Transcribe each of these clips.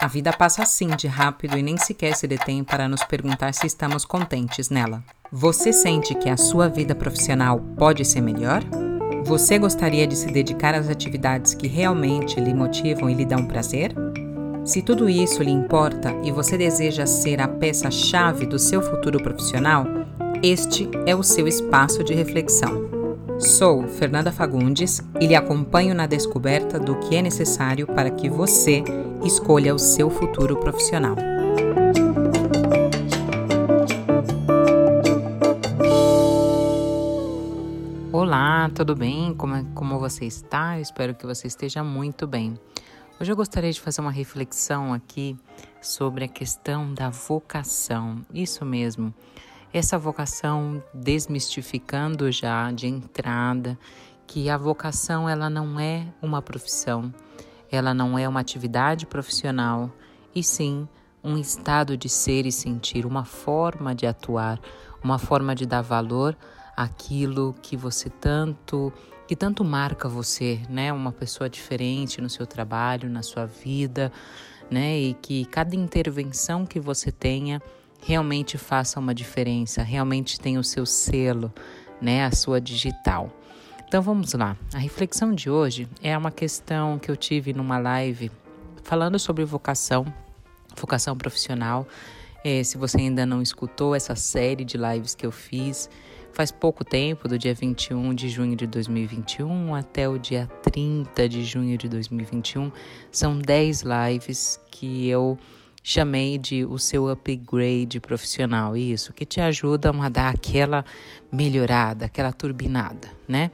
A vida passa assim de rápido e nem sequer se detém para nos perguntar se estamos contentes nela. Você sente que a sua vida profissional pode ser melhor? Você gostaria de se dedicar às atividades que realmente lhe motivam e lhe dão prazer? Se tudo isso lhe importa e você deseja ser a peça-chave do seu futuro profissional, este é o seu espaço de reflexão. Sou Fernanda Fagundes e lhe acompanho na descoberta do que é necessário para que você escolha o seu futuro profissional. Olá, tudo bem? Como, é, como você está? Eu espero que você esteja muito bem. Hoje eu gostaria de fazer uma reflexão aqui sobre a questão da vocação. Isso mesmo, essa vocação desmistificando já de entrada que a vocação ela não é uma profissão, ela não é uma atividade profissional, e sim um estado de ser e sentir, uma forma de atuar, uma forma de dar valor àquilo que você tanto que tanto marca você, né? Uma pessoa diferente no seu trabalho, na sua vida, né? E que cada intervenção que você tenha realmente faça uma diferença, realmente tenha o seu selo, né? A sua digital. Então vamos lá. A reflexão de hoje é uma questão que eu tive numa live falando sobre vocação, vocação profissional. É, se você ainda não escutou essa série de lives que eu fiz, faz pouco tempo, do dia 21 de junho de 2021 até o dia 30 de junho de 2021, são 10 lives que eu chamei de o seu upgrade profissional, isso, que te ajuda a dar aquela melhorada, aquela turbinada, né?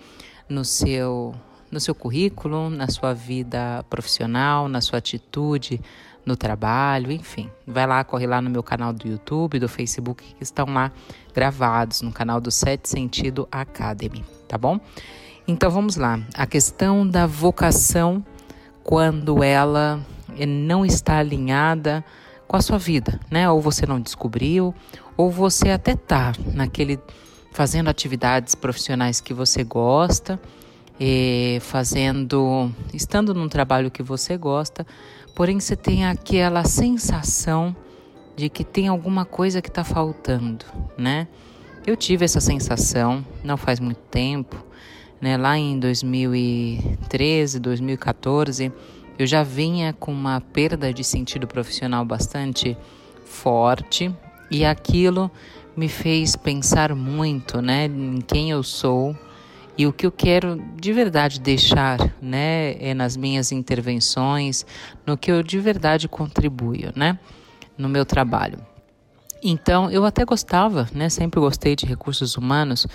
No seu, no seu currículo, na sua vida profissional, na sua atitude no trabalho, enfim. Vai lá, corre lá no meu canal do YouTube, do Facebook, que estão lá gravados no canal do Sete Sentido Academy, tá bom? Então vamos lá. A questão da vocação quando ela não está alinhada com a sua vida, né? Ou você não descobriu, ou você até tá naquele fazendo atividades profissionais que você gosta, fazendo, estando num trabalho que você gosta, porém você tem aquela sensação de que tem alguma coisa que está faltando, né? Eu tive essa sensação não faz muito tempo, né? Lá em 2013, 2014 eu já vinha com uma perda de sentido profissional bastante forte e aquilo me fez pensar muito, né, em quem eu sou e o que eu quero de verdade deixar, né, é nas minhas intervenções, no que eu de verdade contribuo, né, no meu trabalho. Então, eu até gostava, né, sempre gostei de recursos humanos,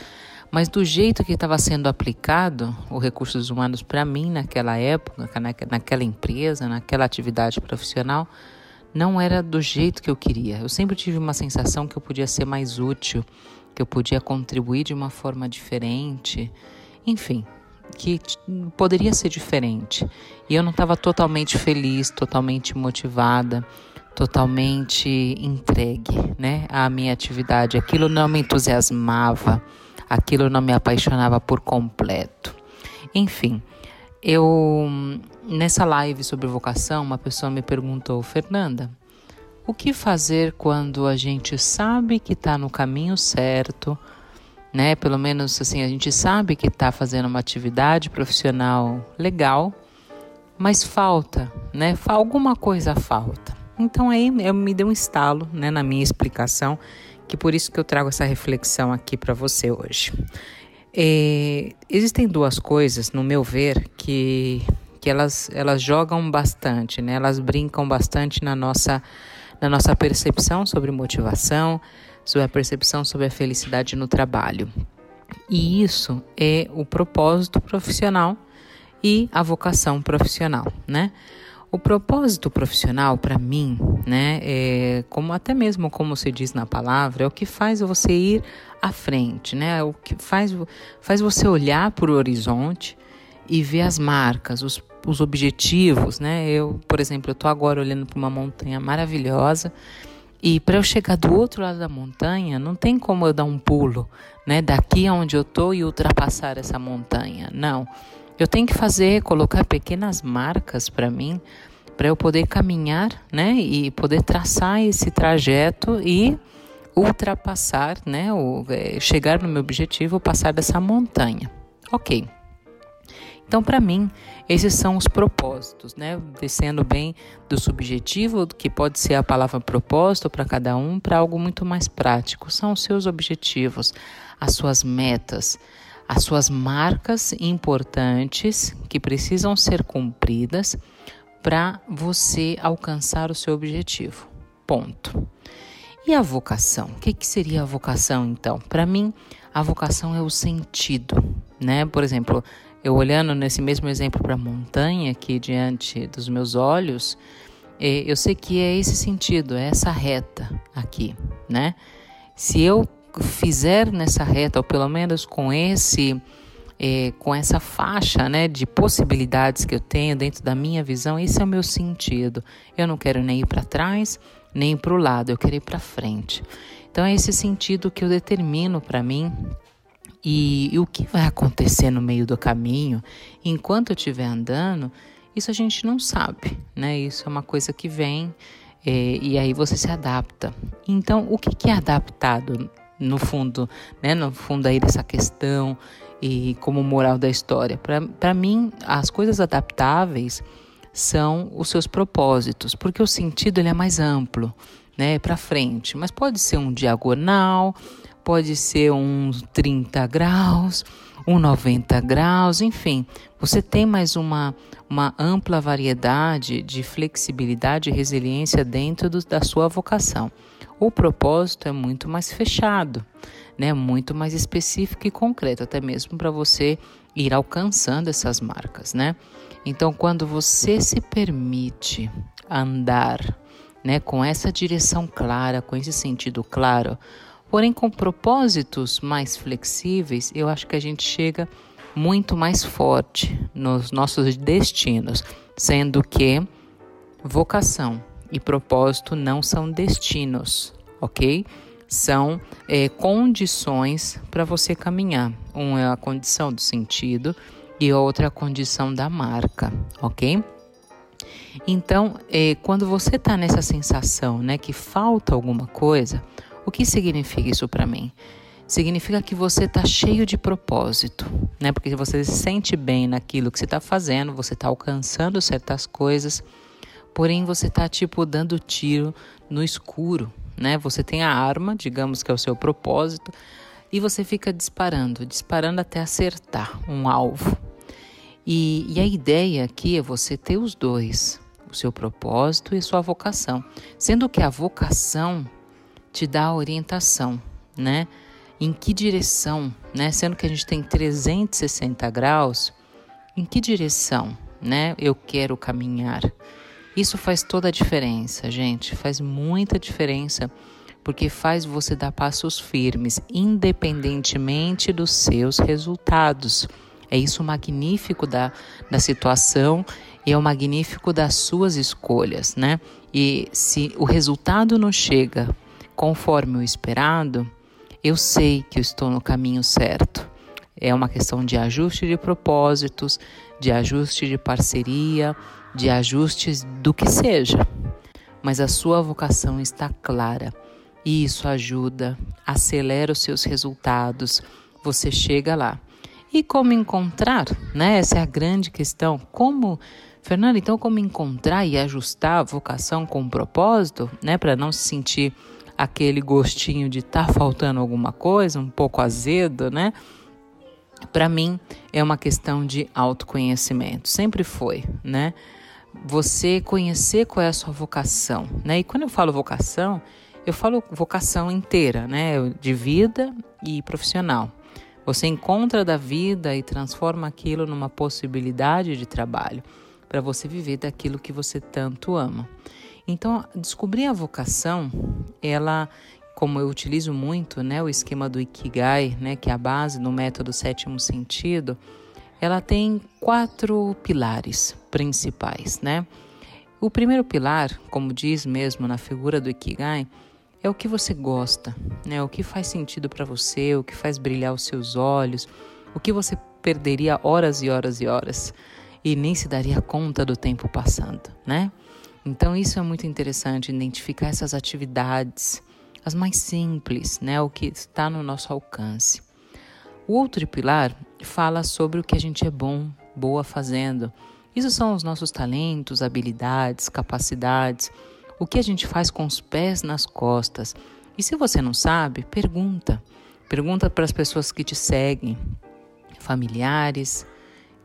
mas do jeito que estava sendo aplicado os recursos humanos para mim naquela época, naquela empresa, naquela atividade profissional, não era do jeito que eu queria. Eu sempre tive uma sensação que eu podia ser mais útil, que eu podia contribuir de uma forma diferente, enfim, que poderia ser diferente. E eu não estava totalmente feliz, totalmente motivada, totalmente entregue, né, à minha atividade. Aquilo não me entusiasmava aquilo não me apaixonava por completo. Enfim, eu nessa live sobre vocação, uma pessoa me perguntou, Fernanda, o que fazer quando a gente sabe que está no caminho certo, né? Pelo menos assim, a gente sabe que está fazendo uma atividade profissional legal, mas falta, né? Alguma coisa falta. Então aí eu me deu um estalo, né, na minha explicação que por isso que eu trago essa reflexão aqui para você hoje. É, existem duas coisas, no meu ver, que, que elas, elas jogam bastante, né? elas brincam bastante na nossa, na nossa percepção sobre motivação, sobre a percepção sobre a felicidade no trabalho. E isso é o propósito profissional e a vocação profissional, né? O propósito profissional, para mim, né, é, como até mesmo como se diz na palavra, é o que faz você ir à frente, né? É o que faz, faz você olhar para o horizonte e ver as marcas, os, os objetivos, né? Eu, por exemplo, eu estou agora olhando para uma montanha maravilhosa e para eu chegar do outro lado da montanha, não tem como eu dar um pulo, né? Daqui aonde eu estou e ultrapassar essa montanha, não. Eu tenho que fazer, colocar pequenas marcas para mim, para eu poder caminhar, né, e poder traçar esse trajeto e ultrapassar, né, o, é, chegar no meu objetivo, passar dessa montanha. Ok. Então, para mim, esses são os propósitos, né? Descendo bem do subjetivo, que pode ser a palavra propósito para cada um, para algo muito mais prático. São os seus objetivos, as suas metas, as suas marcas importantes que precisam ser cumpridas para você alcançar o seu objetivo. Ponto. E a vocação? O que, que seria a vocação então? Para mim, a vocação é o sentido, né? Por exemplo, eu olhando nesse mesmo exemplo para a montanha aqui diante dos meus olhos, é, eu sei que é esse sentido, é essa reta aqui, né? Se eu fizer nessa reta, ou pelo menos com esse é, com essa faixa né, de possibilidades que eu tenho dentro da minha visão, esse é o meu sentido. Eu não quero nem ir para trás, nem para o lado, eu quero ir para frente. Então é esse sentido que eu determino para mim e, e, o que vai acontecer no meio do caminho, enquanto eu estiver andando, isso a gente não sabe, né? Isso é uma coisa que vem é, e aí você se adapta. Então, o que, que é adaptado no fundo, né? No fundo aí dessa questão e como moral da história. Para mim, as coisas adaptáveis são os seus propósitos, porque o sentido ele é mais amplo, né, para frente. Mas pode ser um diagonal, pode ser uns 30 graus, um 90 graus, enfim. Você tem mais uma, uma ampla variedade de flexibilidade e resiliência dentro do, da sua vocação. O propósito é muito mais fechado né, muito mais específico e concreto, até mesmo para você ir alcançando essas marcas, né? Então, quando você se permite andar, né, com essa direção clara, com esse sentido claro, porém com propósitos mais flexíveis, eu acho que a gente chega muito mais forte nos nossos destinos, sendo que vocação e propósito não são destinos, ok? são é, condições para você caminhar. Uma é a condição do sentido e outra é a condição da marca, ok? Então, é, quando você está nessa sensação, né, que falta alguma coisa, o que significa isso para mim? Significa que você está cheio de propósito, né? Porque você se sente bem naquilo que você está fazendo, você está alcançando certas coisas, porém você está tipo dando tiro no escuro, né? Você tem a arma, digamos que é o seu propósito, e você fica disparando, disparando até acertar um alvo. E, e a ideia aqui é você ter os dois, o seu propósito e a sua vocação, sendo que a vocação te dá a orientação, né? Em que direção, né? Sendo que a gente tem 360 graus, em que direção, né? Eu quero caminhar. Isso faz toda a diferença, gente, faz muita diferença, porque faz você dar passos firmes, independentemente dos seus resultados. É isso o magnífico da, da situação e é o magnífico das suas escolhas, né? E se o resultado não chega conforme o esperado, eu sei que eu estou no caminho certo. É uma questão de ajuste de propósitos, de ajuste de parceria, de ajustes do que seja, mas a sua vocação está clara e isso ajuda, acelera os seus resultados, você chega lá. E como encontrar, né? Essa é a grande questão. Como, Fernanda, então como encontrar e ajustar a vocação com o propósito, né, para não se sentir aquele gostinho de estar tá faltando alguma coisa, um pouco azedo, né? Para mim é uma questão de autoconhecimento, sempre foi, né? você conhecer qual é a sua vocação, né? E quando eu falo vocação, eu falo vocação inteira, né? De vida e profissional. Você encontra da vida e transforma aquilo numa possibilidade de trabalho para você viver daquilo que você tanto ama. Então, descobrir a vocação, ela, como eu utilizo muito, né, o esquema do Ikigai, né, que é a base no método sétimo sentido, ela tem quatro pilares principais, né? O primeiro pilar, como diz mesmo na figura do Ikigai, é o que você gosta, né? O que faz sentido para você, o que faz brilhar os seus olhos, o que você perderia horas e horas e horas. e nem se daria conta do tempo passando, né? Então isso é muito interessante identificar essas atividades, as mais simples, né, o que está no nosso alcance. O outro pilar fala sobre o que a gente é bom, boa fazendo. Isso são os nossos talentos, habilidades, capacidades, o que a gente faz com os pés nas costas. E se você não sabe, pergunta. Pergunta para as pessoas que te seguem, familiares,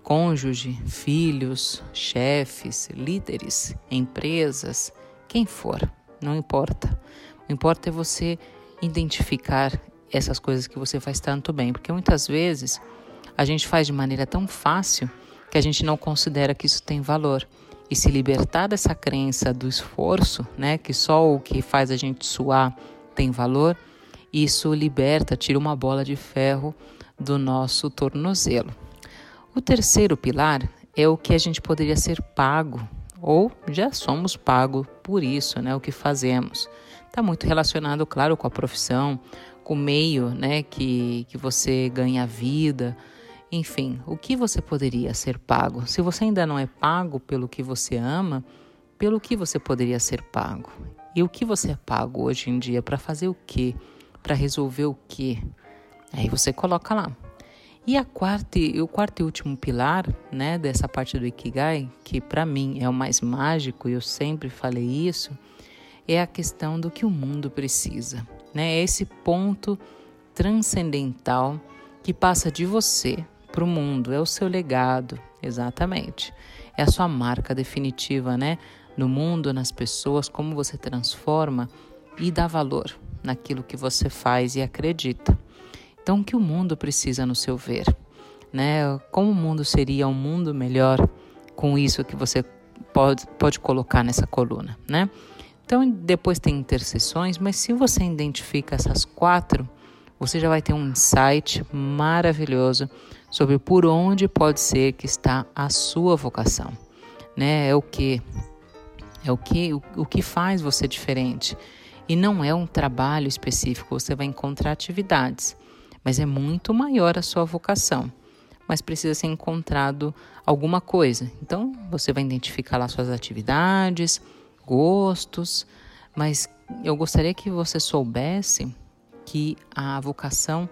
cônjuge, filhos, chefes, líderes, empresas, quem for, não importa. O importa é você identificar essas coisas que você faz tanto bem, porque muitas vezes a gente faz de maneira tão fácil que a gente não considera que isso tem valor. E se libertar dessa crença do esforço, né, que só o que faz a gente suar tem valor, isso liberta, tira uma bola de ferro do nosso tornozelo. O terceiro pilar é o que a gente poderia ser pago, ou já somos pagos por isso, né? O que fazemos. Está muito relacionado, claro, com a profissão, com o meio né, que, que você ganha a vida. Enfim, o que você poderia ser pago? Se você ainda não é pago pelo que você ama, pelo que você poderia ser pago? E o que você é pago hoje em dia? Para fazer o quê? Para resolver o quê? Aí você coloca lá. E a quarta, o quarto e último pilar, né, dessa parte do Ikigai, que para mim é o mais mágico e eu sempre falei isso, é a questão do que o mundo precisa, né? É esse ponto transcendental que passa de você para o mundo, é o seu legado, exatamente. É a sua marca definitiva, né? No mundo, nas pessoas, como você transforma e dá valor naquilo que você faz e acredita. Então, o que o mundo precisa no seu ver? Né? Como o mundo seria um mundo melhor com isso que você pode, pode colocar nessa coluna, né? Então, depois tem interseções, mas se você identifica essas quatro, você já vai ter um insight maravilhoso sobre por onde pode ser que está a sua vocação, né? É o que é o que o, o que faz você diferente. E não é um trabalho específico, você vai encontrar atividades mas é muito maior a sua vocação. Mas precisa ser encontrado alguma coisa. Então, você vai identificar lá suas atividades, gostos, mas eu gostaria que você soubesse que a vocação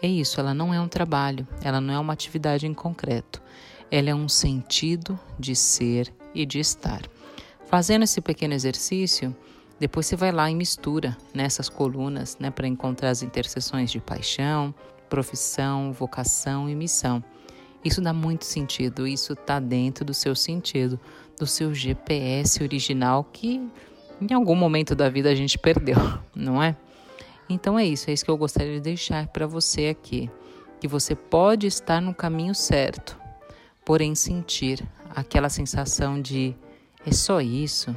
é isso, ela não é um trabalho, ela não é uma atividade em concreto. Ela é um sentido de ser e de estar. Fazendo esse pequeno exercício, depois você vai lá e mistura nessas colunas, né, para encontrar as interseções de paixão, profissão, vocação e missão. Isso dá muito sentido, isso está dentro do seu sentido, do seu GPS original que em algum momento da vida a gente perdeu, não é? Então é isso, é isso que eu gostaria de deixar para você aqui, que você pode estar no caminho certo, porém sentir aquela sensação de é só isso,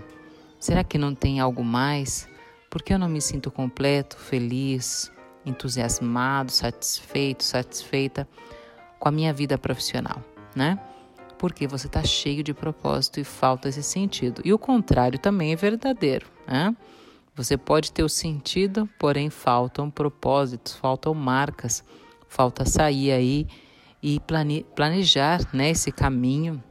Será que não tem algo mais? Porque eu não me sinto completo, feliz, entusiasmado, satisfeito, satisfeita com a minha vida profissional, né? Porque você está cheio de propósito e falta esse sentido. E o contrário também é verdadeiro, né? Você pode ter o sentido, porém faltam propósitos, faltam marcas, falta sair aí e planejar né, esse caminho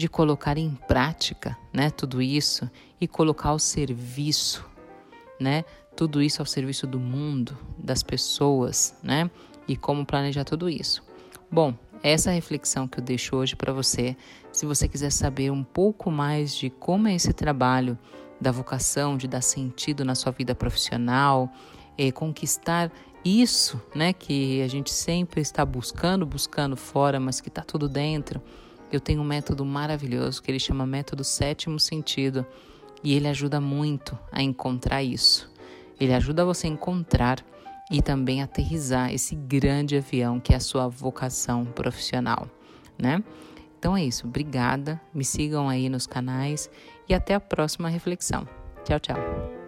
de colocar em prática, né, tudo isso e colocar ao serviço, né, tudo isso ao serviço do mundo, das pessoas, né, e como planejar tudo isso. Bom, essa reflexão que eu deixo hoje para você. Se você quiser saber um pouco mais de como é esse trabalho da vocação, de dar sentido na sua vida profissional, é, conquistar isso, né, que a gente sempre está buscando, buscando fora, mas que está tudo dentro eu tenho um método maravilhoso que ele chama método sétimo sentido e ele ajuda muito a encontrar isso. Ele ajuda você a encontrar e também aterrizar esse grande avião que é a sua vocação profissional, né? Então é isso, obrigada, me sigam aí nos canais e até a próxima reflexão. Tchau, tchau.